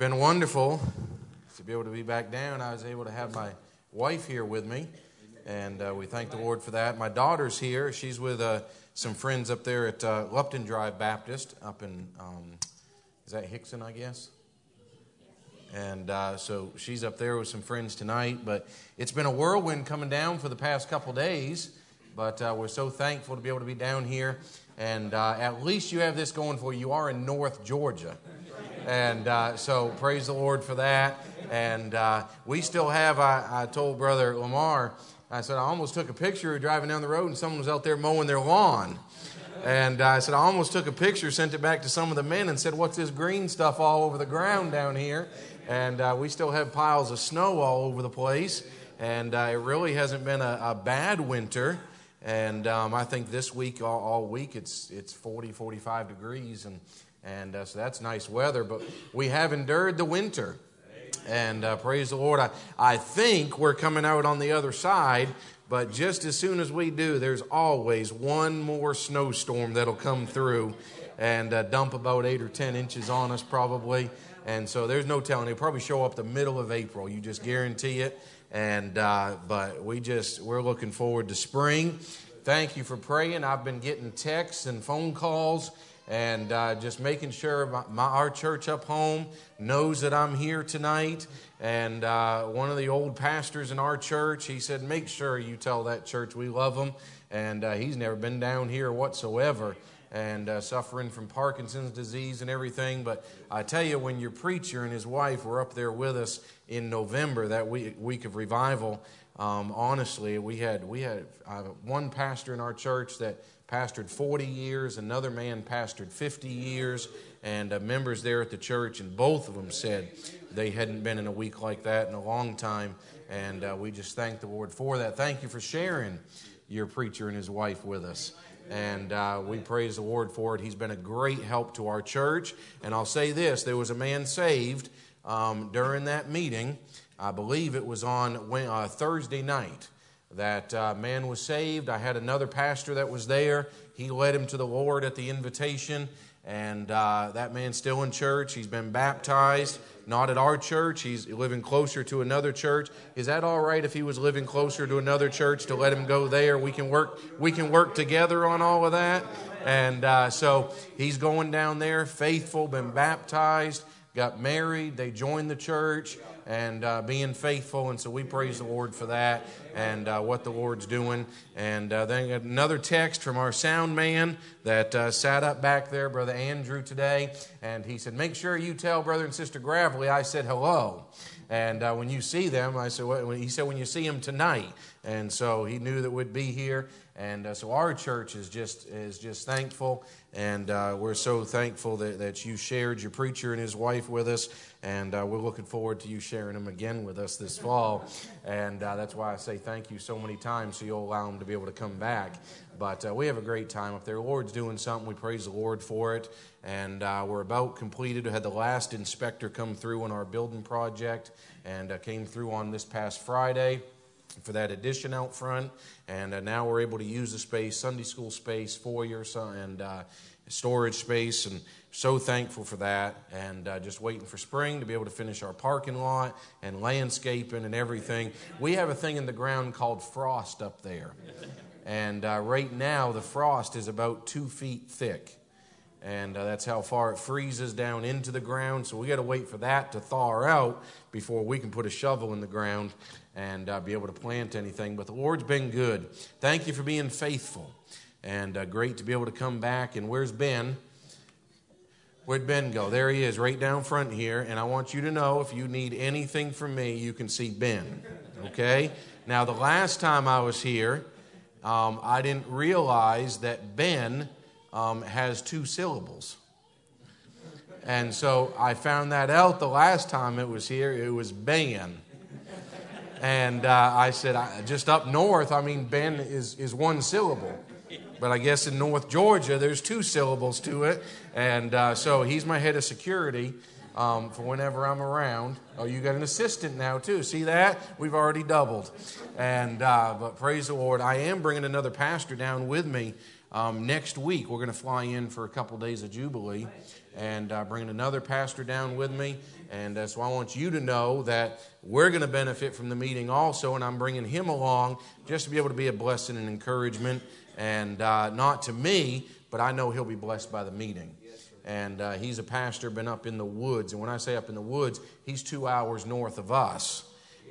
been wonderful to be able to be back down. I was able to have my wife here with me, and uh, we thank the Lord for that. My daughter's here. She's with uh, some friends up there at uh, Lupton Drive Baptist up in, um, is that Hixson, I guess? And uh, so she's up there with some friends tonight. But it's been a whirlwind coming down for the past couple days. But uh, we're so thankful to be able to be down here. And uh, at least you have this going for you. You are in North Georgia. And uh, so praise the Lord for that. And uh, we still have, I, I, told Brother Lamar, I said, I almost took a picture driving down the road and someone was out there mowing their lawn. And I said, I almost took a picture, sent it back to some of the men, and said, What's this green stuff all over the ground down here? And uh, we still have piles of snow all over the place. And uh, it really hasn't been a, a bad winter. And um, I think this week, all, all, week, it's, it's 40, 45 degrees. And and uh, so that's nice weather, but we have endured the winter. And uh, praise the Lord. I, I think we're coming out on the other side, but just as soon as we do, there's always one more snowstorm that'll come through and uh, dump about eight or ten inches on us, probably. And so there's no telling. It'll probably show up the middle of April. You just guarantee it. And uh, but we just we're looking forward to spring. Thank you for praying. I've been getting texts and phone calls and uh, just making sure my, my, our church up home knows that I'm here tonight. And uh, one of the old pastors in our church, he said, Make sure you tell that church we love them. And uh, he's never been down here whatsoever and uh, suffering from Parkinson's disease and everything. But I tell you, when your preacher and his wife were up there with us in November, that week, week of revival, um, honestly, we had we had uh, one pastor in our church that pastored 40 years, another man pastored 50 years, and uh, members there at the church, and both of them said they hadn't been in a week like that in a long time, and uh, we just thank the Lord for that. Thank you for sharing your preacher and his wife with us. And uh, we praise the Lord for it. He's been a great help to our church. And I'll say this there was a man saved um, during that meeting. I believe it was on uh, Thursday night that uh, man was saved. I had another pastor that was there. He led him to the Lord at the invitation, and uh, that man's still in church. He's been baptized, not at our church. He's living closer to another church. Is that all right if he was living closer to another church to let him go there? We can work. We can work together on all of that. And uh, so he's going down there, faithful, been baptized, got married. They joined the church and uh, being faithful. And so we praise the Lord for that and uh, what the Lord's doing. And uh, then another text from our sound man that uh, sat up back there, Brother Andrew, today. And he said, Make sure you tell Brother and Sister Gravely I said hello. And uh, when you see them, I said, well, he said, when you see them tonight. And so he knew that we'd be here. And uh, so our church is just is just thankful, and uh, we're so thankful that, that you shared your preacher and his wife with us, and uh, we're looking forward to you sharing them again with us this fall. And uh, that's why I say thank you so many times, so you'll allow them to be able to come back. But uh, we have a great time up there. The Lord's doing something. We praise the Lord for it, and uh, we're about completed. We had the last inspector come through on our building project, and came through on this past Friday for that addition out front. And uh, now we're able to use the space, Sunday school space, foyer, and uh, storage space. And so thankful for that. And uh, just waiting for spring to be able to finish our parking lot and landscaping and everything. We have a thing in the ground called frost up there. And uh, right now, the frost is about two feet thick and uh, that's how far it freezes down into the ground. So we got to wait for that to thaw out before we can put a shovel in the ground and uh, be able to plant anything. But the Lord's been good. Thank you for being faithful. And uh, great to be able to come back. And where's Ben? Where'd Ben go? There he is, right down front here. And I want you to know if you need anything from me, you can see Ben. Okay? Now, the last time I was here, um, I didn't realize that Ben um, has two syllables. And so I found that out the last time it was here. It was Ben. And uh, I said, I, just up north, I mean, Ben is, is one syllable. But I guess in North Georgia, there's two syllables to it. And uh, so he's my head of security um, for whenever I'm around. Oh, you got an assistant now, too. See that? We've already doubled. And, uh, but praise the Lord, I am bringing another pastor down with me Um, next week, we're going to fly in for a couple days of Jubilee and uh, bring another pastor down with me. And uh, so I want you to know that we're going to benefit from the meeting also, and I'm bringing him along just to be able to be a blessing and encouragement, and uh, not to me, but I know he'll be blessed by the meeting. And uh, he's a pastor, been up in the woods. And when I say up in the woods, he's two hours north of us.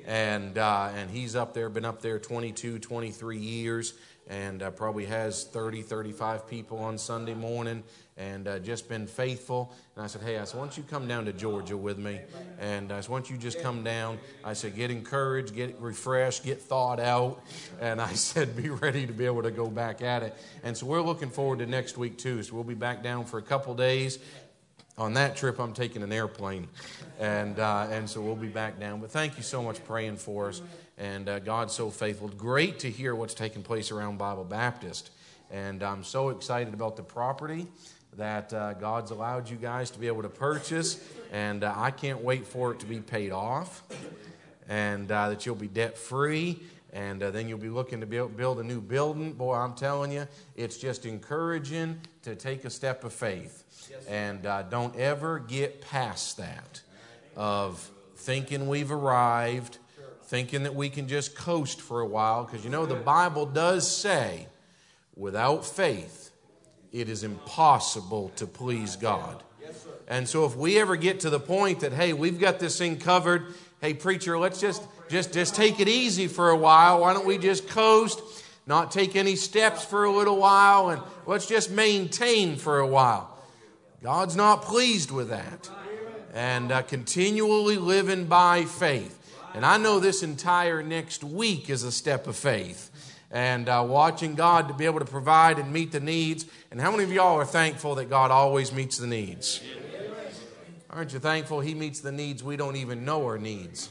And, uh, and he's up there, been up there 22, 23 years, and uh, probably has 30, 35 people on Sunday morning and uh, just been faithful. And I said, Hey, I said, why don't you come down to Georgia with me? And I said, Why don't you just come down? I said, Get encouraged, get refreshed, get thawed out. And I said, Be ready to be able to go back at it. And so we're looking forward to next week, too. So we'll be back down for a couple days. On that trip, I'm taking an airplane. And, uh, and so we'll be back down. But thank you so much praying for us. And uh, God's so faithful. Great to hear what's taking place around Bible Baptist. And I'm so excited about the property that uh, God's allowed you guys to be able to purchase, and uh, I can't wait for it to be paid off, and uh, that you'll be debt free, and uh, then you'll be looking to build, build a new building. Boy, I'm telling you, it's just encouraging to take a step of faith, and uh, don't ever get past that of thinking we've arrived, thinking that we can just coast for a while, because you know the Bible does say, without faith it is impossible to please God. And so if we ever get to the point that, hey, we've got this thing covered, hey, preacher, let's just, just, just take it easy for a while. Why don't we just coast, not take any steps for a little while, and let's just maintain for a while? God's not pleased with that. And uh, continually living by faith. And I know this entire next week is a step of faith and uh, watching God to be able to provide and meet the needs. And how many of y'all are thankful that God always meets the needs? Aren't you thankful He meets the needs we don't even know are needs?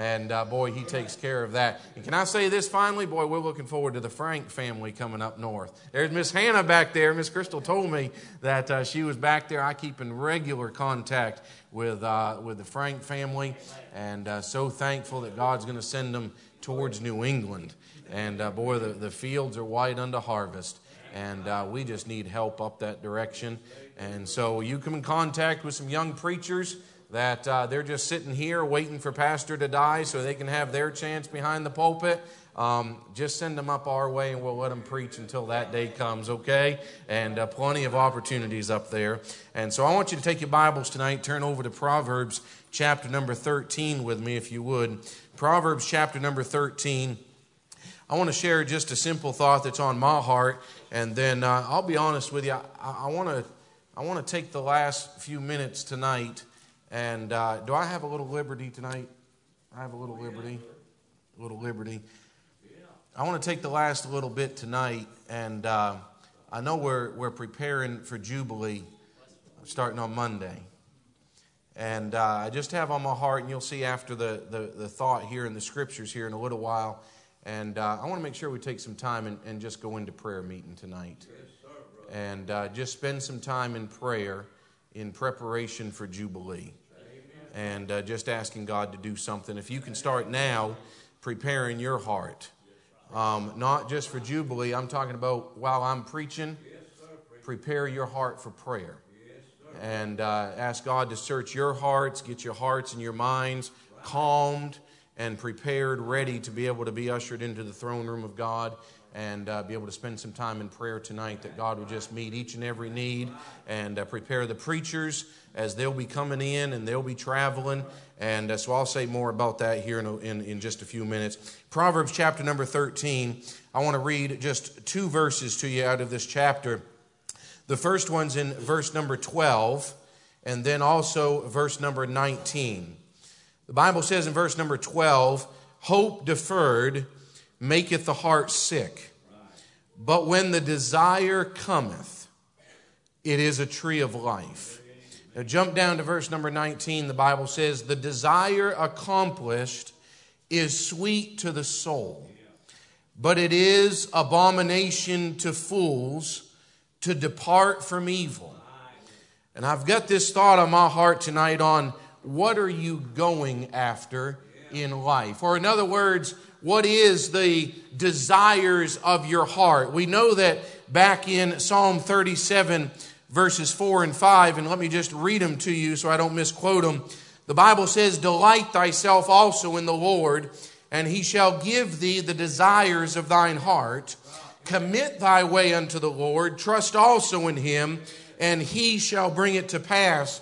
And uh, boy, he takes care of that. And can I say this finally? Boy, we're looking forward to the Frank family coming up north. There's Miss Hannah back there. Miss Crystal told me that uh, she was back there. I keep in regular contact with, uh, with the Frank family, and uh, so thankful that God's going to send them towards New England. And uh, boy, the, the fields are white unto harvest. And uh, we just need help up that direction. And so you come in contact with some young preachers that uh, they're just sitting here waiting for pastor to die so they can have their chance behind the pulpit. Um, just send them up our way and we'll let them preach until that day comes, okay? And uh, plenty of opportunities up there. And so I want you to take your Bibles tonight, turn over to Proverbs chapter number 13 with me, if you would. Proverbs chapter number 13. I want to share just a simple thought that's on my heart, and then uh, I'll be honest with you. I, I want to I want to take the last few minutes tonight, and uh, do I have a little liberty tonight? I have a little liberty, a little liberty. I want to take the last little bit tonight, and uh, I know we're we're preparing for Jubilee, starting on Monday. And uh, I just have on my heart, and you'll see after the, the, the thought here in the scriptures here in a little while, and uh, I want to make sure we take some time and, and just go into prayer meeting tonight. And uh, just spend some time in prayer in preparation for Jubilee. And uh, just asking God to do something. If you can start now preparing your heart, um, not just for Jubilee, I'm talking about while I'm preaching, prepare your heart for prayer. And uh, ask God to search your hearts, get your hearts and your minds calmed and prepared, ready to be able to be ushered into the throne room of God and uh, be able to spend some time in prayer tonight that God would just meet each and every need and uh, prepare the preachers as they'll be coming in and they'll be traveling. And uh, so I'll say more about that here in, in, in just a few minutes. Proverbs chapter number 13. I want to read just two verses to you out of this chapter. The first one's in verse number 12, and then also verse number 19. The Bible says in verse number 12, hope deferred maketh the heart sick. But when the desire cometh, it is a tree of life. Now, jump down to verse number 19. The Bible says, The desire accomplished is sweet to the soul, but it is abomination to fools to depart from evil. And I've got this thought on my heart tonight on what are you going after in life? Or, in other words, what is the desires of your heart? We know that back in Psalm 37, verses 4 and 5, and let me just read them to you so I don't misquote them. The Bible says, Delight thyself also in the Lord, and he shall give thee the desires of thine heart. Commit thy way unto the Lord, trust also in him, and he shall bring it to pass.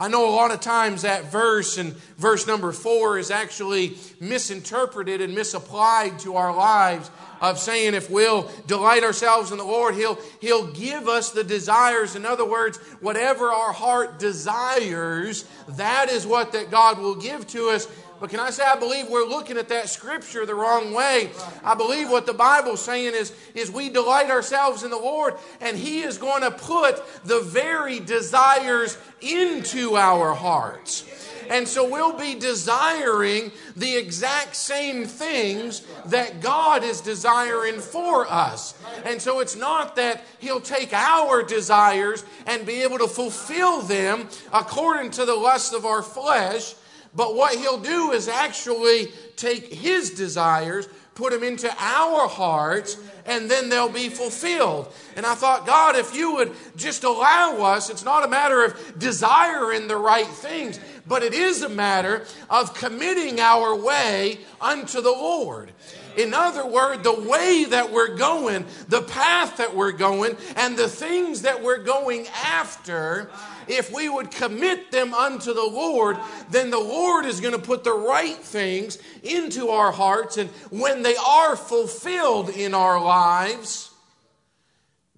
I know a lot of times that verse and verse number four is actually misinterpreted and misapplied to our lives of saying if we'll delight ourselves in the Lord, He'll, He'll give us the desires. In other words, whatever our heart desires, that is what that God will give to us. But can I say, I believe we're looking at that scripture the wrong way. I believe what the Bible's saying is, is we delight ourselves in the Lord, and He is going to put the very desires into our hearts. And so we'll be desiring the exact same things that God is desiring for us. And so it's not that He'll take our desires and be able to fulfill them according to the lust of our flesh, but what He'll do is actually take His desires, put them into our hearts, and then they'll be fulfilled. And I thought, God, if you would just allow us, it's not a matter of desiring the right things, but it is a matter of committing our way unto the Lord. In other words, the way that we're going, the path that we're going, and the things that we're going after, if we would commit them unto the Lord, then the Lord is going to put the right things into our hearts. And when they are fulfilled in our lives,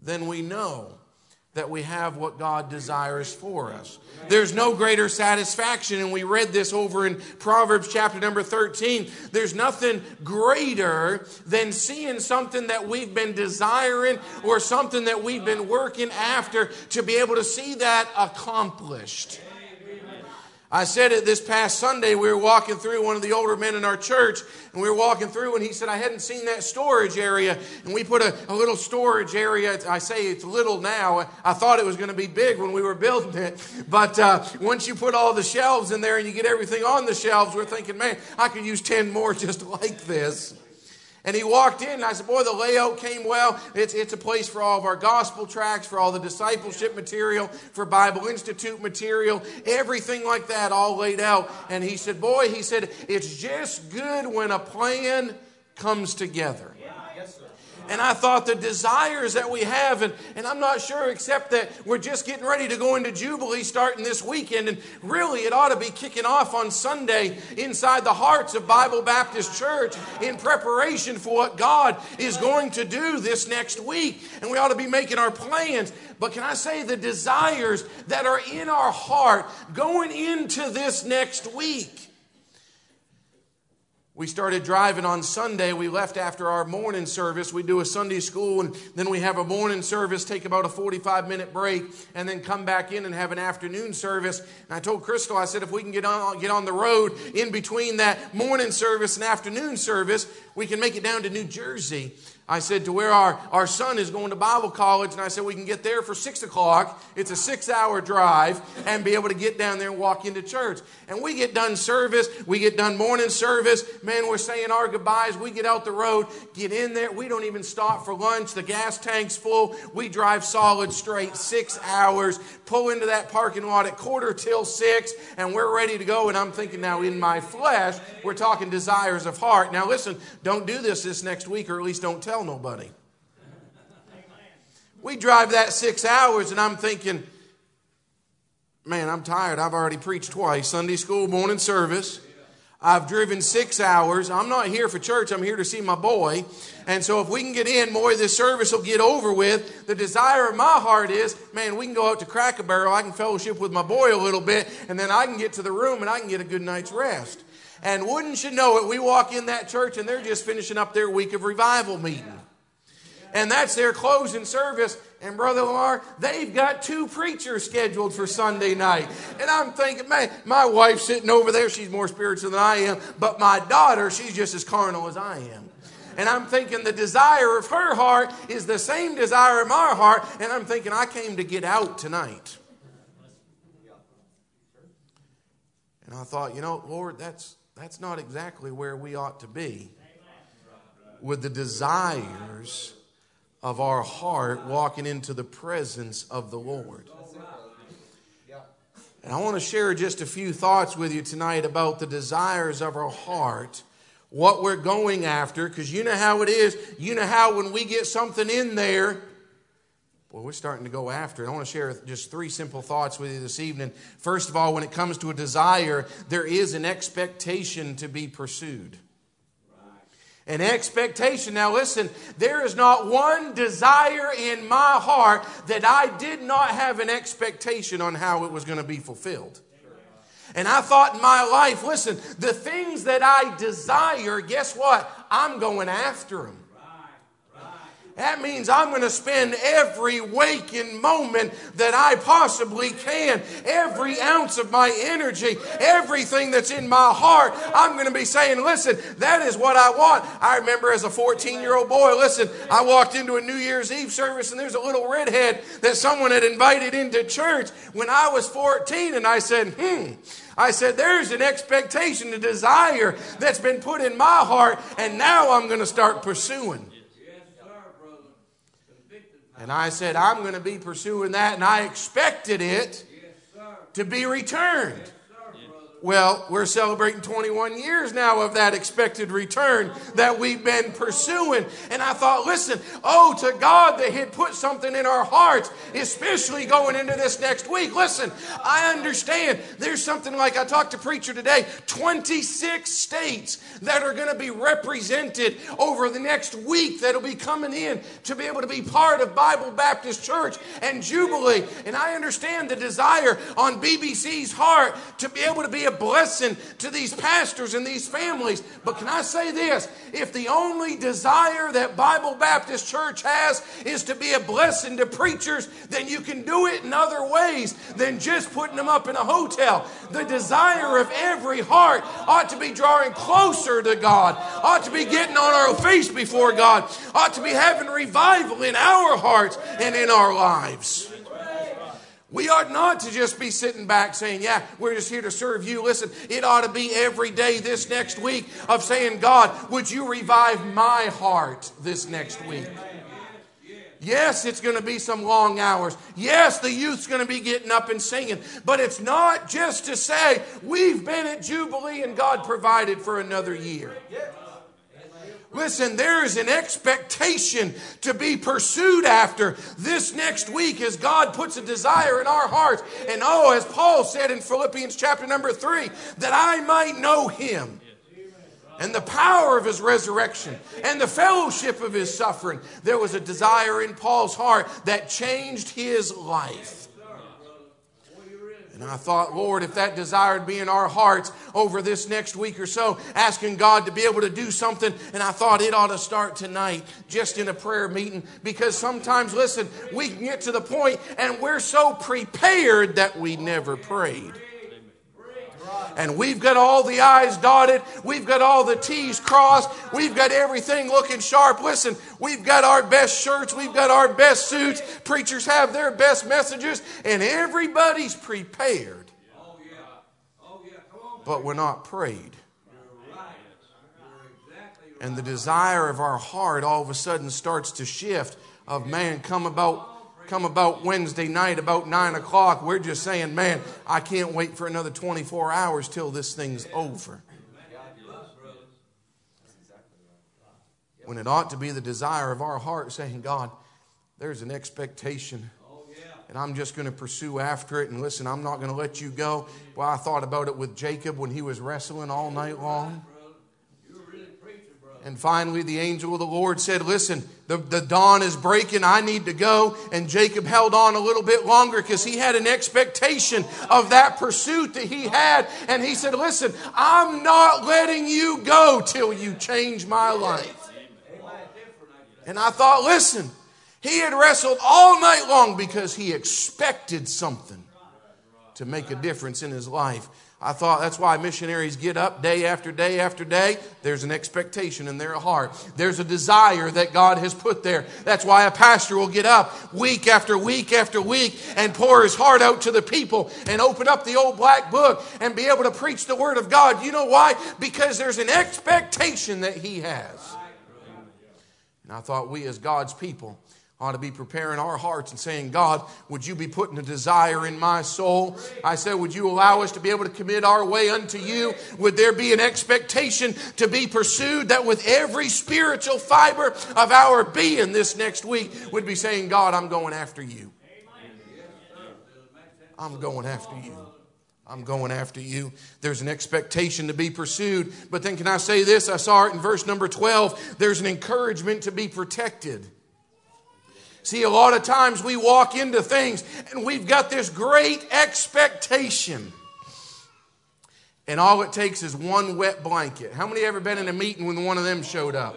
then we know that we have what God desires for us. There's no greater satisfaction, and we read this over in Proverbs chapter number 13. There's nothing greater than seeing something that we've been desiring or something that we've been working after to be able to see that accomplished. I said it this past Sunday. We were walking through one of the older men in our church, and we were walking through, and he said, I hadn't seen that storage area. And we put a, a little storage area. I say it's little now. I thought it was going to be big when we were building it. But uh, once you put all the shelves in there and you get everything on the shelves, we're thinking, man, I could use 10 more just like this. And he walked in, and I said, Boy, the layout came well. It's, it's a place for all of our gospel tracts, for all the discipleship material, for Bible Institute material, everything like that, all laid out. And he said, Boy, he said, it's just good when a plan comes together. And I thought the desires that we have, and, and I'm not sure except that we're just getting ready to go into Jubilee starting this weekend. And really, it ought to be kicking off on Sunday inside the hearts of Bible Baptist Church in preparation for what God is going to do this next week. And we ought to be making our plans. But can I say the desires that are in our heart going into this next week? We started driving on Sunday. We left after our morning service. We do a Sunday school and then we have a morning service, take about a 45 minute break, and then come back in and have an afternoon service. And I told Crystal, I said, if we can get on, get on the road in between that morning service and afternoon service, we can make it down to New Jersey. I said to where our, our son is going to Bible college, and I said we can get there for six o'clock. It's a six hour drive, and be able to get down there and walk into church. And we get done service, we get done morning service. Man, we're saying our goodbyes. We get out the road, get in there. We don't even stop for lunch. The gas tank's full. We drive solid straight six hours, pull into that parking lot at quarter till six, and we're ready to go. And I'm thinking now, in my flesh, we're talking desires of heart. Now, listen, don't do this this next week, or at least don't tell tell nobody. We drive that six hours, and I'm thinking, man, I'm tired. I've already preached twice Sunday school, morning service. I've driven six hours. I'm not here for church. I'm here to see my boy. And so if we can get in, more of this service will get over with. The desire of my heart is, man, we can go out to Cracker Barrel. I can fellowship with my boy a little bit, and then I can get to the room and I can get a good night's rest. And wouldn't you know it, we walk in that church and they're just finishing up their week of revival meeting. And that's their closing service. And Brother Lamar, they've got two preachers scheduled for Sunday night. And I'm thinking, man, my wife's sitting over there. She's more spiritual than I am. But my daughter, she's just as carnal as I am. And I'm thinking the desire of her heart is the same desire of my heart. And I'm thinking, I came to get out tonight. And I thought, you know, Lord, that's that's not exactly where we ought to be. with the desires of our heart walking into the presence of the Lord. And I want to share just a few thoughts with you tonight about the desires of our heart, what we're going after, because you know how it is. You know how when we get something in there, well, we're starting to go after it. I want to share just three simple thoughts with you this evening. First of all, when it comes to a desire, there is an expectation to be pursued. An expectation. Now, listen, there is not one desire in my heart that I did not have an expectation on how it was going to be fulfilled. And I thought in my life, listen, the things that I desire, guess what? I'm going after them. That means I'm going to spend every waking moment that I possibly can, every ounce of my energy, everything that's in my heart. I'm going to be saying, listen, that is what I want. I remember as a 14 year old boy, listen, I walked into a New Year's Eve service and there's a little redhead that someone had invited into church when I was 14. And I said, hmm. I said, there's an expectation, a desire that's been put in my heart, and now I'm going to start pursuing. And I said, I'm going to be pursuing that, and I expected it to be returned. Well, we're celebrating 21 years now of that expected return that we've been pursuing. And I thought, listen, oh, to God that He'd put something in our hearts, especially going into this next week. Listen, I understand there's something like I talked to preacher today 26 states that are going to be represented over the next week that'll be coming in to be able to be part of Bible Baptist Church and Jubilee. And I understand the desire on BBC's heart to be able to be a blessing to these pastors and these families. But can I say this? If the only desire that Bible Baptist Church has is to be a blessing to preachers, then you can do it in other ways than just putting them up in a hotel. The desire of every heart ought to be drawing closer to God, ought to be getting on our face before God, ought to be having revival in our hearts and in our lives. We ought not to just be sitting back saying, Yeah, we're just here to serve you. Listen, it ought to be every day this next week of saying, God, would you revive my heart this next week? Yes, it's going to be some long hours. Yes, the youth's going to be getting up and singing. But it's not just to say, we've been at Jubilee and God provided for another year. Listen, there is an expectation to be pursued after this next week as God puts a desire in our hearts. And oh, as Paul said in Philippians chapter number three, that I might know him and the power of his resurrection and the fellowship of his suffering. There was a desire in Paul's heart that changed his life. And I thought, Lord, if that desire would be in our hearts over this next week or so, asking God to be able to do something, and I thought it ought to start tonight, just in a prayer meeting, because sometimes, listen, we can get to the point and we're so prepared that we never prayed and we've got all the I's dotted, we've got all the T's crossed, we've got everything looking sharp. Listen, we've got our best shirts, we've got our best suits, preachers have their best messages, and everybody's prepared. But we're not prayed. And the desire of our heart all of a sudden starts to shift of man, come about come about Wednesday night, about 9 o'clock, we're just saying, man, I can't wait for another 24 hours till this thing's over. When it ought to be the desire of our heart saying, God, there's an expectation. And I'm just going to pursue after it. And listen, I'm not going to let you go. Well, I thought about it with Jacob when he was wrestling all night long. And finally, the angel of the Lord said, Listen, the, the dawn is breaking. I need to go. And Jacob held on a little bit longer because he had an expectation of that pursuit that he had. And he said, Listen, I'm not letting you go till you change my life. And I thought, Listen, he had wrestled all night long because he expected something to make a difference in his life. I thought that's why missionaries get up day after day after day. There's an expectation in their heart. There's a desire that God has put there. That's why a pastor will get up week after week after week and pour his heart out to the people and open up the old black book and be able to preach the word of God. You know why? Because there's an expectation that he has. And I thought we as God's people ought to be preparing our hearts and saying, God, would you be putting a desire in my soul? I said, would you allow us to be able to commit our way unto you? Would there be an expectation to be pursued that with every spiritual fiber of our being this next week would be saying, God, I'm going after you. I'm going after you. I'm going after you. There's an expectation to be pursued. But then, can I say this? I saw it in verse number 12. There's an encouragement to be protected. See, a lot of times we walk into things and we've got this great expectation. And all it takes is one wet blanket. How many ever been in a meeting when one of them showed up?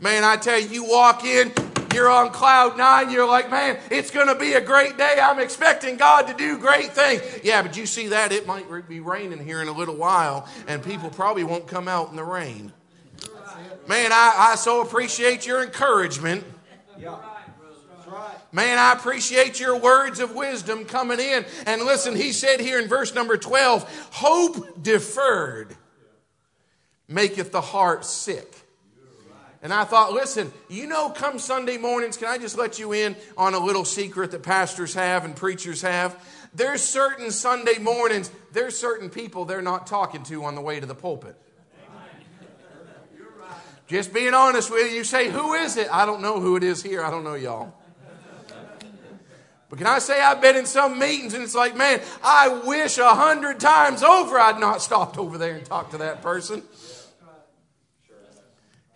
Man, I tell you, you walk in, you're on cloud nine, you're like, man, it's going to be a great day. I'm expecting God to do great things. Yeah, but you see that? It might be raining here in a little while, and people probably won't come out in the rain. Man, I, I so appreciate your encouragement. Man, I appreciate your words of wisdom coming in. And listen, he said here in verse number 12, hope deferred maketh the heart sick. And I thought, listen, you know, come Sunday mornings, can I just let you in on a little secret that pastors have and preachers have? There's certain Sunday mornings, there's certain people they're not talking to on the way to the pulpit. Just being honest with you, you say, Who is it? I don't know who it is here. I don't know y'all. But can I say I've been in some meetings and it's like, man, I wish a hundred times over I'd not stopped over there and talked to that person.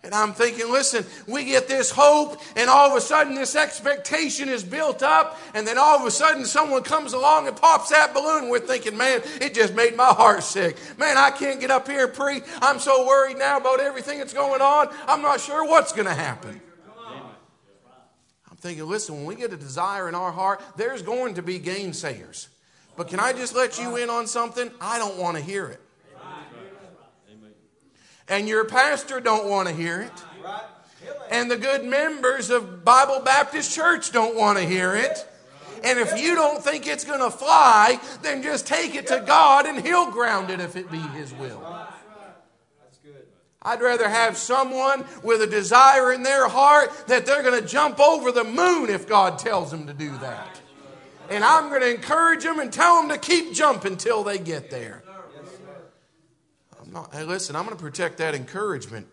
And I'm thinking, listen, we get this hope, and all of a sudden this expectation is built up, and then all of a sudden someone comes along and pops that balloon. We're thinking, man, it just made my heart sick. Man, I can't get up here and preach. I'm so worried now about everything that's going on. I'm not sure what's going to happen. I'm thinking, listen, when we get a desire in our heart, there's going to be gainsayers. But can I just let you in on something? I don't want to hear it and your pastor don't want to hear it. And the good members of bible baptist church don't want to hear it. And if you don't think it's going to fly then just take it to god and he'll ground it if it be his will. I'd rather have someone with a desire in their heart that they're going to jump over the moon if God tells them to do that. And I'm going to encourage them and tell them to keep jumping till they get there hey, listen, I'm going to protect that encouragement.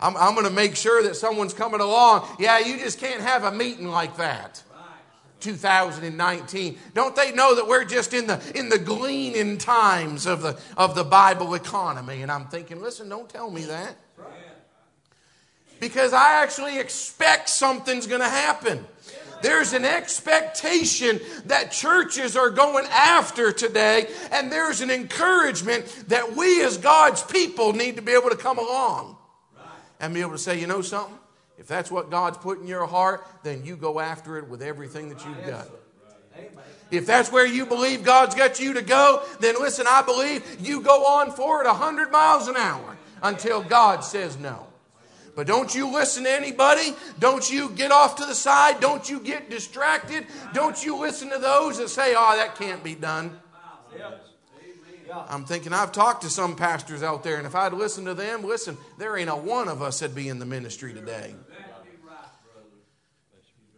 I'm, I'm going to make sure that someone's coming along. Yeah, you just can't have a meeting like that. 2019. Don't they know that we're just in the in the gleaning times of the of the Bible economy? And I'm thinking, listen, don't tell me that. Because I actually expect something's going to happen. There's an expectation that churches are going after today, and there's an encouragement that we as God's people need to be able to come along and be able to say, you know something? If that's what God's put in your heart, then you go after it with everything that you've got. If that's where you believe God's got you to go, then listen, I believe you go on for it 100 miles an hour until God says no. But don't you listen to anybody. Don't you get off to the side. Don't you get distracted. Don't you listen to those that say, oh, that can't be done. I'm thinking, I've talked to some pastors out there, and if I'd listened to them, listen, there ain't a one of us that'd be in the ministry today.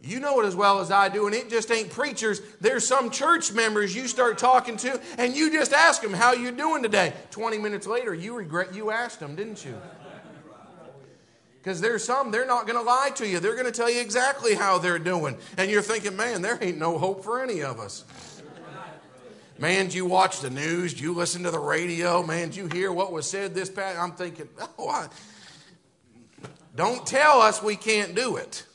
You know it as well as I do, and it just ain't preachers. There's some church members you start talking to, and you just ask them, How you doing today? 20 minutes later, you regret you asked them, didn't you? Because there's some, they're not going to lie to you. They're going to tell you exactly how they're doing. And you're thinking, man, there ain't no hope for any of us. Man, you watch the news? you listen to the radio? Man, you hear what was said this past? I'm thinking, oh, I, don't tell us we can't do it.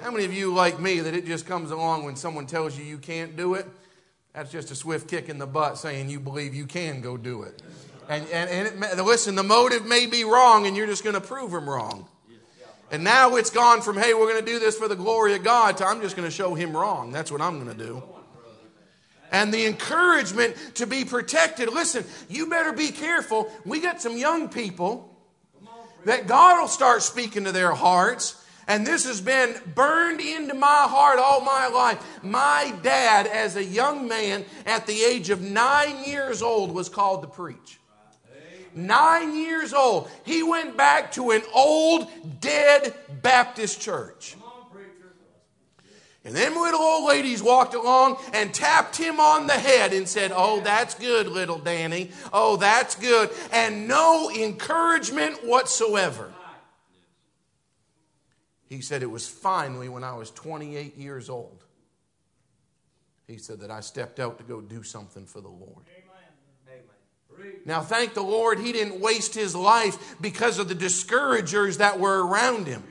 How many of you like me that it just comes along when someone tells you you can't do it? That's just a swift kick in the butt saying you believe you can go do it. And, and, and it, listen, the motive may be wrong, and you're just going to prove him wrong. And now it's gone from, hey, we're going to do this for the glory of God, to I'm just going to show him wrong. That's what I'm going to do. And the encouragement to be protected. Listen, you better be careful. We got some young people that God will start speaking to their hearts. And this has been burned into my heart all my life. My dad, as a young man at the age of nine years old, was called to preach. Nine years old, he went back to an old, dead Baptist church. And then little old ladies walked along and tapped him on the head and said, Oh, that's good, little Danny. Oh, that's good. And no encouragement whatsoever. He said, It was finally when I was 28 years old. He said that I stepped out to go do something for the Lord. Now, thank the Lord, he didn't waste his life because of the discouragers that were around him.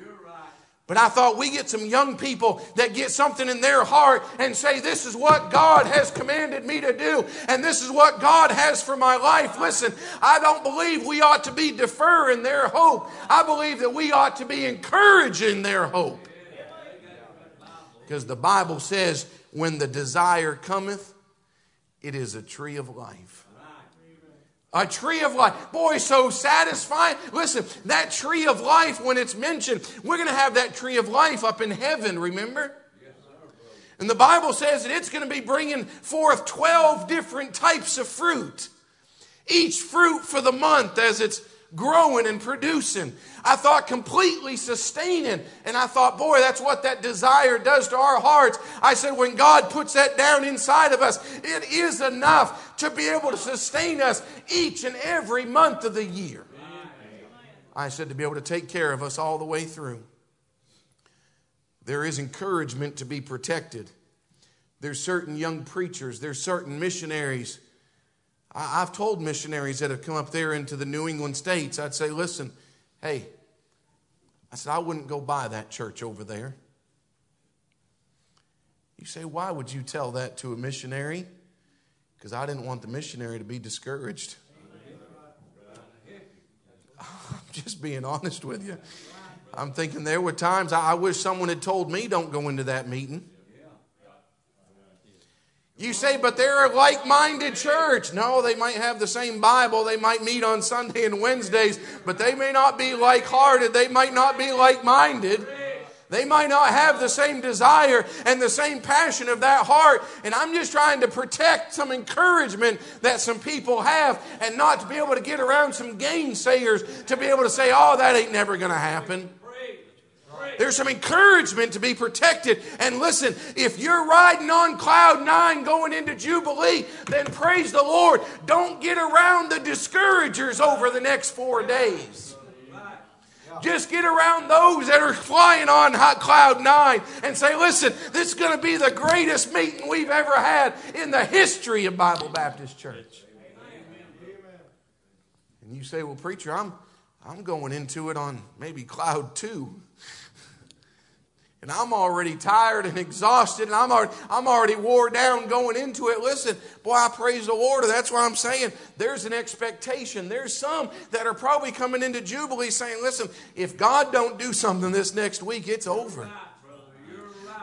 But I thought we get some young people that get something in their heart and say, This is what God has commanded me to do, and this is what God has for my life. Listen, I don't believe we ought to be deferring their hope. I believe that we ought to be encouraging their hope. Because the Bible says, When the desire cometh, it is a tree of life. A tree of life. Boy, so satisfying. Listen, that tree of life, when it's mentioned, we're going to have that tree of life up in heaven, remember? And the Bible says that it's going to be bringing forth 12 different types of fruit. Each fruit for the month as it's growing and producing. I thought completely sustaining. And I thought, boy, that's what that desire does to our hearts. I said, when God puts that down inside of us, it is enough to be able to sustain us each and every month of the year. I said, to be able to take care of us all the way through. There is encouragement to be protected. There's certain young preachers, there's certain missionaries I've told missionaries that have come up there into the New England states, I'd say, listen, hey, I said, I wouldn't go by that church over there. You say, why would you tell that to a missionary? Because I didn't want the missionary to be discouraged. I'm just being honest with you. I'm thinking there were times I wish someone had told me don't go into that meeting. You say, but they're a like minded church. No, they might have the same Bible. They might meet on Sunday and Wednesdays, but they may not be like hearted. They might not be like minded. They might not have the same desire and the same passion of that heart. And I'm just trying to protect some encouragement that some people have and not to be able to get around some gainsayers to be able to say, oh, that ain't never going to happen. There's some encouragement to be protected. And listen, if you're riding on cloud nine going into Jubilee, then praise the Lord. Don't get around the discouragers over the next four days. Just get around those that are flying on hot cloud nine and say, listen, this is going to be the greatest meeting we've ever had in the history of Bible Baptist Church. And you say, well, preacher, I'm, I'm going into it on maybe cloud two and I'm already tired and exhausted and I'm already, I'm already wore down going into it. Listen, boy, I praise the Lord. That's why I'm saying there's an expectation. There's some that are probably coming into Jubilee saying, listen, if God don't do something this next week, it's over.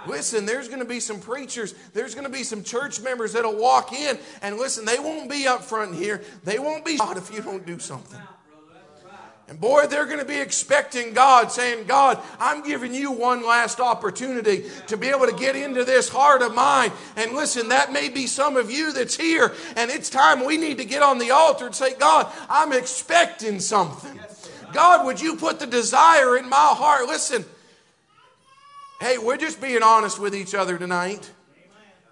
Listen, there's going to be some preachers, there's going to be some church members that'll walk in, and listen, they won't be up front here. They won't be God if you don't do something. And boy, they're going to be expecting God, saying, God, I'm giving you one last opportunity to be able to get into this heart of mine. And listen, that may be some of you that's here, and it's time we need to get on the altar and say, God, I'm expecting something. God, would you put the desire in my heart? Listen, hey, we're just being honest with each other tonight.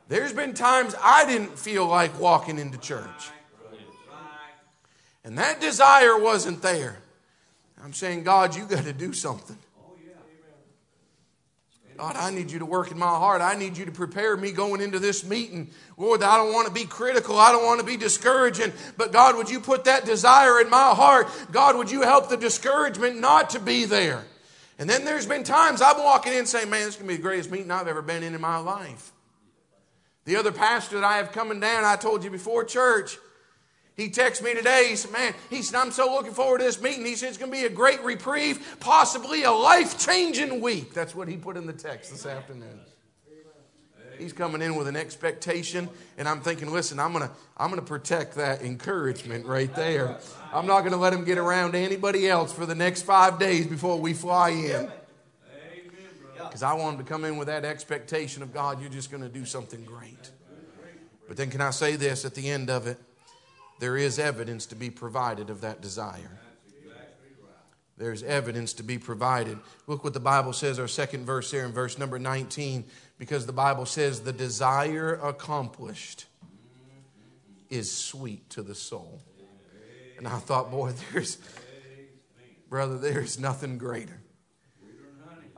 There's been times I didn't feel like walking into church. And that desire wasn't there. I'm saying, God, you got to do something. God, I need you to work in my heart. I need you to prepare me going into this meeting. Lord, I don't want to be critical. I don't want to be discouraging. But God, would you put that desire in my heart? God, would you help the discouragement not to be there? And then there's been times I'm walking in saying, man, this is going to be the greatest meeting I've ever been in in my life. The other pastor that I have coming down, I told you before church, he texted me today. He said, Man, he said, I'm so looking forward to this meeting. He said, It's going to be a great reprieve, possibly a life changing week. That's what he put in the text this afternoon. He's coming in with an expectation, and I'm thinking, listen, I'm gonna, I'm gonna protect that encouragement right there. I'm not gonna let him get around to anybody else for the next five days before we fly in. Because I want him to come in with that expectation of God, you're just gonna do something great. But then, can I say this at the end of it? There is evidence to be provided of that desire. There's evidence to be provided. Look what the Bible says, our second verse here in verse number 19, because the Bible says, the desire accomplished is sweet to the soul. And I thought, boy, there's, brother, there's nothing greater.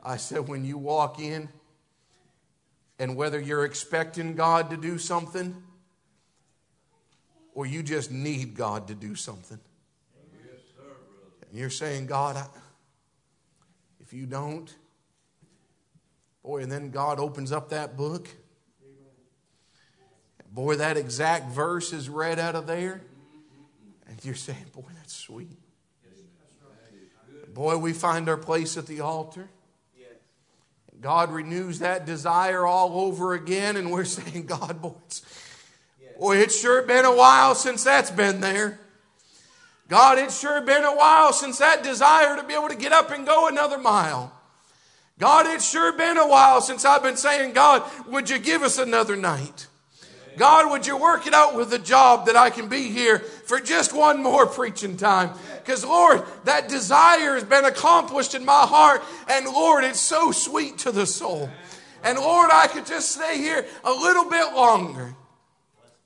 I said, when you walk in, and whether you're expecting God to do something or you just need God to do something, and you're saying, God, I, if you don't, boy, and then God opens up that book. Boy, that exact verse is read out of there. And you're saying, boy, that's sweet. Boy, we find our place at the altar. God renews that desire all over again, and we're saying, God, boy, it's, boy, it's sure been a while since that's been there. God, it's sure been a while since that desire to be able to get up and go another mile. God, it's sure been a while since I've been saying, God, would you give us another night? God, would you work it out with the job that I can be here for just one more preaching time? Because, Lord, that desire has been accomplished in my heart. And, Lord, it's so sweet to the soul. And, Lord, I could just stay here a little bit longer.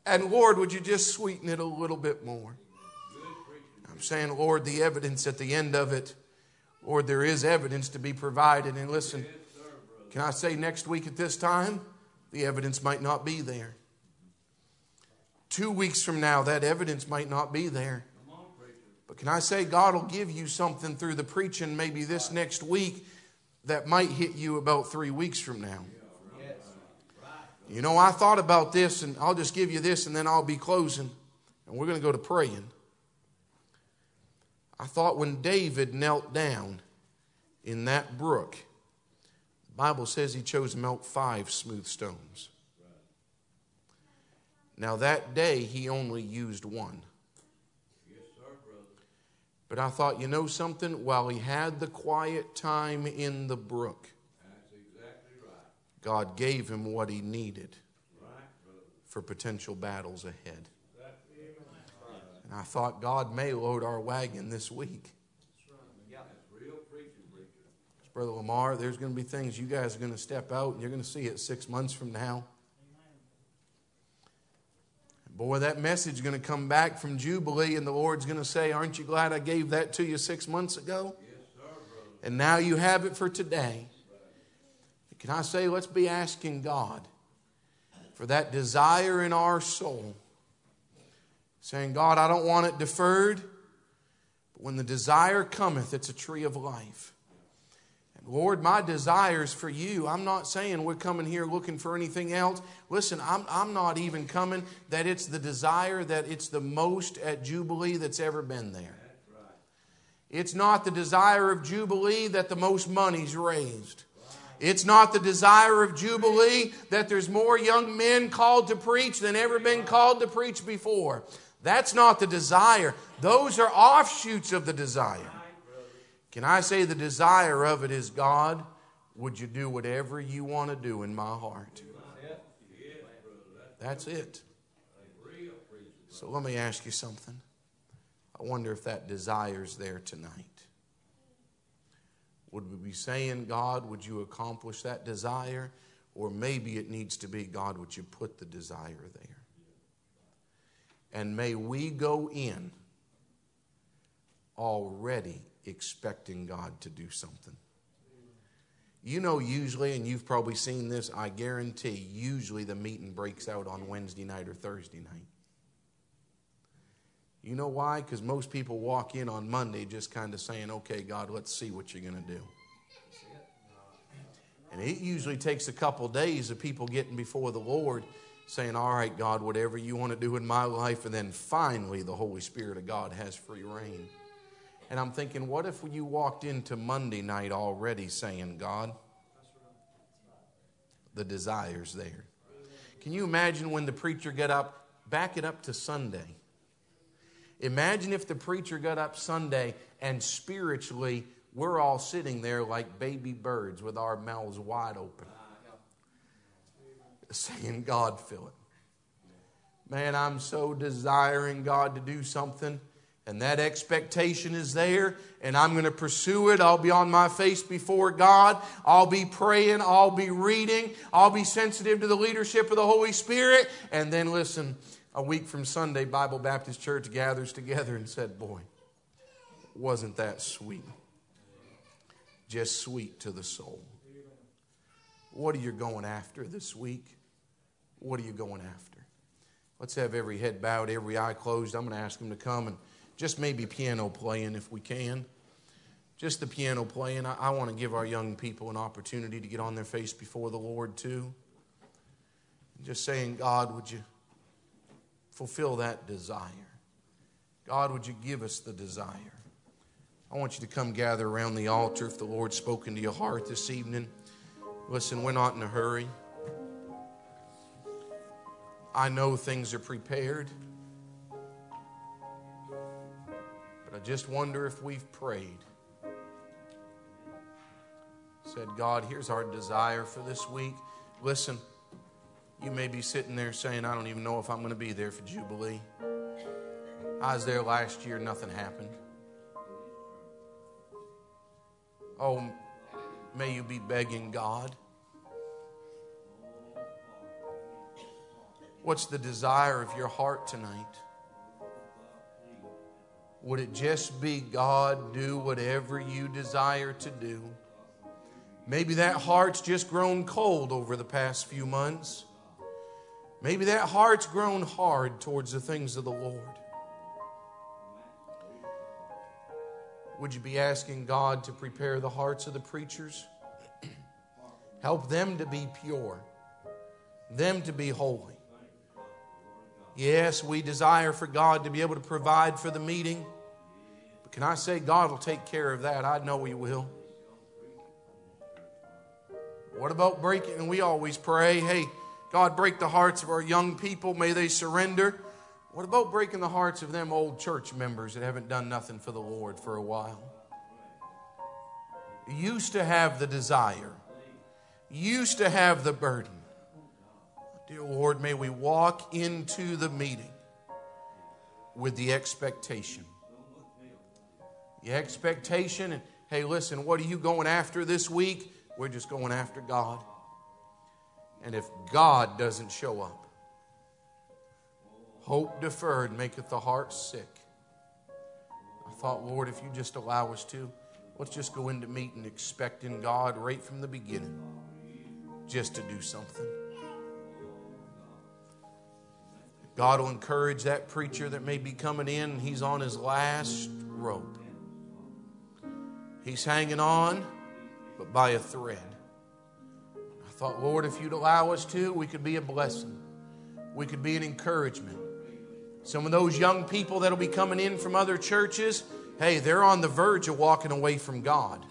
And, Lord, would you just sweeten it a little bit more? I'm saying, Lord, the evidence at the end of it, Lord, there is evidence to be provided. And listen, can I say next week at this time, the evidence might not be there. Two weeks from now, that evidence might not be there. But can I say, God will give you something through the preaching maybe this next week that might hit you about three weeks from now. You know, I thought about this, and I'll just give you this, and then I'll be closing, and we're going to go to praying. I thought when David knelt down in that brook, the Bible says he chose to melt five smooth stones. Now, that day, he only used one. But I thought, you know something? While he had the quiet time in the brook, God gave him what he needed for potential battles ahead. And I thought God may load our wagon this week. Brother Lamar, there's going to be things you guys are going to step out and you're going to see it six months from now. Boy, that message is going to come back from Jubilee, and the Lord's going to say, Aren't you glad I gave that to you six months ago? Yes, sir, and now you have it for today. Can I say, let's be asking God for that desire in our soul saying, God, I don't want it deferred. But when the desire cometh, it's a tree of life. And Lord, my desires for you, I'm not saying we're coming here looking for anything else. Listen, I'm, I'm not even coming that it's the desire that it's the most at Jubilee that's ever been there. It's not the desire of Jubilee that the most money's raised. It's not the desire of Jubilee that there's more young men called to preach than ever been called to preach before. That's not the desire. Those are offshoots of the desire. Can I say the desire of it is God, would you do whatever you want to do in my heart? That's it. So let me ask you something. I wonder if that desire's there tonight. Would we be saying, God, would you accomplish that desire? Or maybe it needs to be, God, would you put the desire there? And may we go in already expecting God to do something. You know, usually, and you've probably seen this, I guarantee, usually the meeting breaks out on Wednesday night or Thursday night. You know why? Because most people walk in on Monday just kind of saying, okay, God, let's see what you're going to do. And it usually takes a couple days of people getting before the Lord saying, All right, God, whatever you want to do in my life. And then finally, the Holy Spirit of God has free rein. And I'm thinking, what if you walked into Monday night already saying, God, the desire's there? Can you imagine when the preacher got up, back it up to Sunday? Imagine if the preacher got up Sunday and spiritually we're all sitting there like baby birds with our mouths wide open saying, God, fill it. Man, I'm so desiring God to do something. And that expectation is there, and I'm going to pursue it. I'll be on my face before God. I'll be praying. I'll be reading. I'll be sensitive to the leadership of the Holy Spirit. And then, listen, a week from Sunday, Bible Baptist Church gathers together and said, Boy, wasn't that sweet? Just sweet to the soul. What are you going after this week? What are you going after? Let's have every head bowed, every eye closed. I'm going to ask them to come and just maybe piano playing if we can. Just the piano playing. I, I want to give our young people an opportunity to get on their face before the Lord, too. Just saying, God, would you fulfill that desire? God, would you give us the desire? I want you to come gather around the altar if the Lord's spoken to your heart this evening. Listen, we're not in a hurry. I know things are prepared. But I just wonder if we've prayed. Said, God, here's our desire for this week. Listen, you may be sitting there saying, I don't even know if I'm going to be there for Jubilee. I was there last year, nothing happened. Oh, may you be begging God. What's the desire of your heart tonight? Would it just be God, do whatever you desire to do? Maybe that heart's just grown cold over the past few months. Maybe that heart's grown hard towards the things of the Lord. Would you be asking God to prepare the hearts of the preachers? Help them to be pure, them to be holy. Yes, we desire for God to be able to provide for the meeting. But can I say God will take care of that? I know He will. What about breaking? And we always pray, hey, God, break the hearts of our young people. May they surrender. What about breaking the hearts of them old church members that haven't done nothing for the Lord for a while? Used to have the desire, used to have the burden. Dear Lord, may we walk into the meeting with the expectation. The expectation, and hey, listen, what are you going after this week? We're just going after God. And if God doesn't show up, hope deferred maketh the heart sick. I thought, Lord, if you just allow us to, let's just go into meeting expecting God right from the beginning just to do something. God will encourage that preacher that may be coming in he's on his last rope. He's hanging on, but by a thread. Thought, Lord, if you'd allow us to, we could be a blessing. We could be an encouragement. Some of those young people that'll be coming in from other churches, hey, they're on the verge of walking away from God.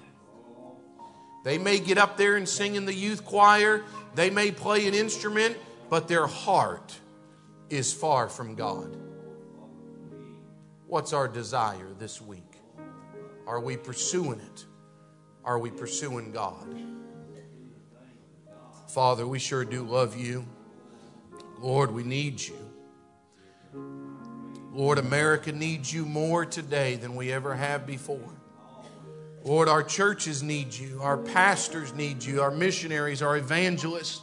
They may get up there and sing in the youth choir, they may play an instrument, but their heart is far from God. What's our desire this week? Are we pursuing it? Are we pursuing God? Father, we sure do love you. Lord, we need you. Lord, America needs you more today than we ever have before. Lord, our churches need you. Our pastors need you. Our missionaries, our evangelists.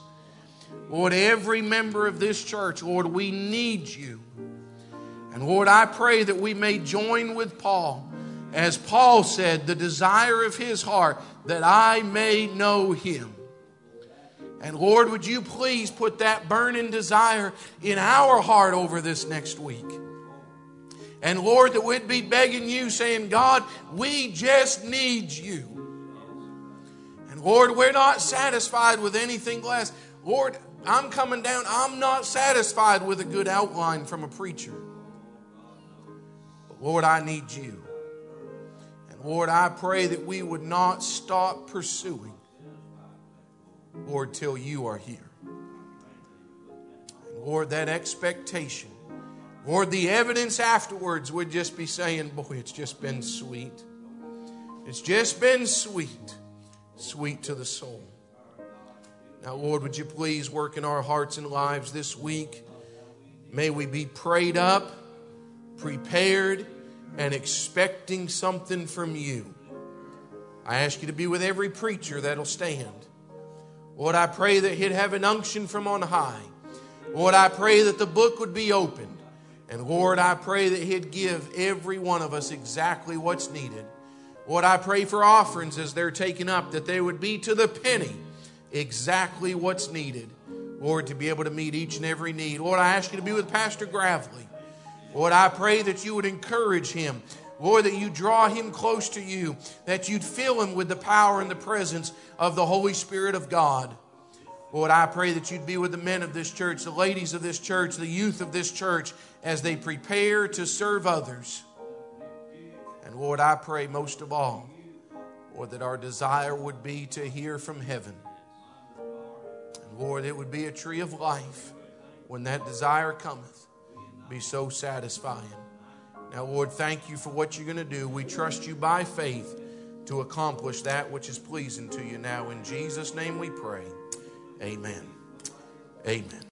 Lord, every member of this church, Lord, we need you. And Lord, I pray that we may join with Paul. As Paul said, the desire of his heart that I may know him. And Lord, would you please put that burning desire in our heart over this next week? And Lord, that we'd be begging you, saying, God, we just need you. And Lord, we're not satisfied with anything less. Lord, I'm coming down. I'm not satisfied with a good outline from a preacher. But Lord, I need you. And Lord, I pray that we would not stop pursuing, Lord, till you are here. Lord, that expectation, Lord, the evidence afterwards would just be saying, Boy, it's just been sweet. It's just been sweet, sweet to the soul. Now, Lord, would you please work in our hearts and lives this week? May we be prayed up, prepared, and expecting something from you. I ask you to be with every preacher that'll stand. Lord, I pray that he'd have an unction from on high. Lord, I pray that the book would be opened. And Lord, I pray that he'd give every one of us exactly what's needed. Lord, I pray for offerings as they're taken up, that they would be to the penny exactly what's needed. Lord, to be able to meet each and every need. Lord, I ask you to be with Pastor Gravely. Lord, I pray that you would encourage him. Lord, that you draw him close to you, that you'd fill him with the power and the presence of the Holy Spirit of God. Lord, I pray that you'd be with the men of this church, the ladies of this church, the youth of this church, as they prepare to serve others. And Lord, I pray most of all, Lord, that our desire would be to hear from heaven. And Lord, it would be a tree of life when that desire cometh, be so satisfying. Now, Lord, thank you for what you're going to do. We trust you by faith to accomplish that which is pleasing to you. Now, in Jesus' name we pray. Amen. Amen.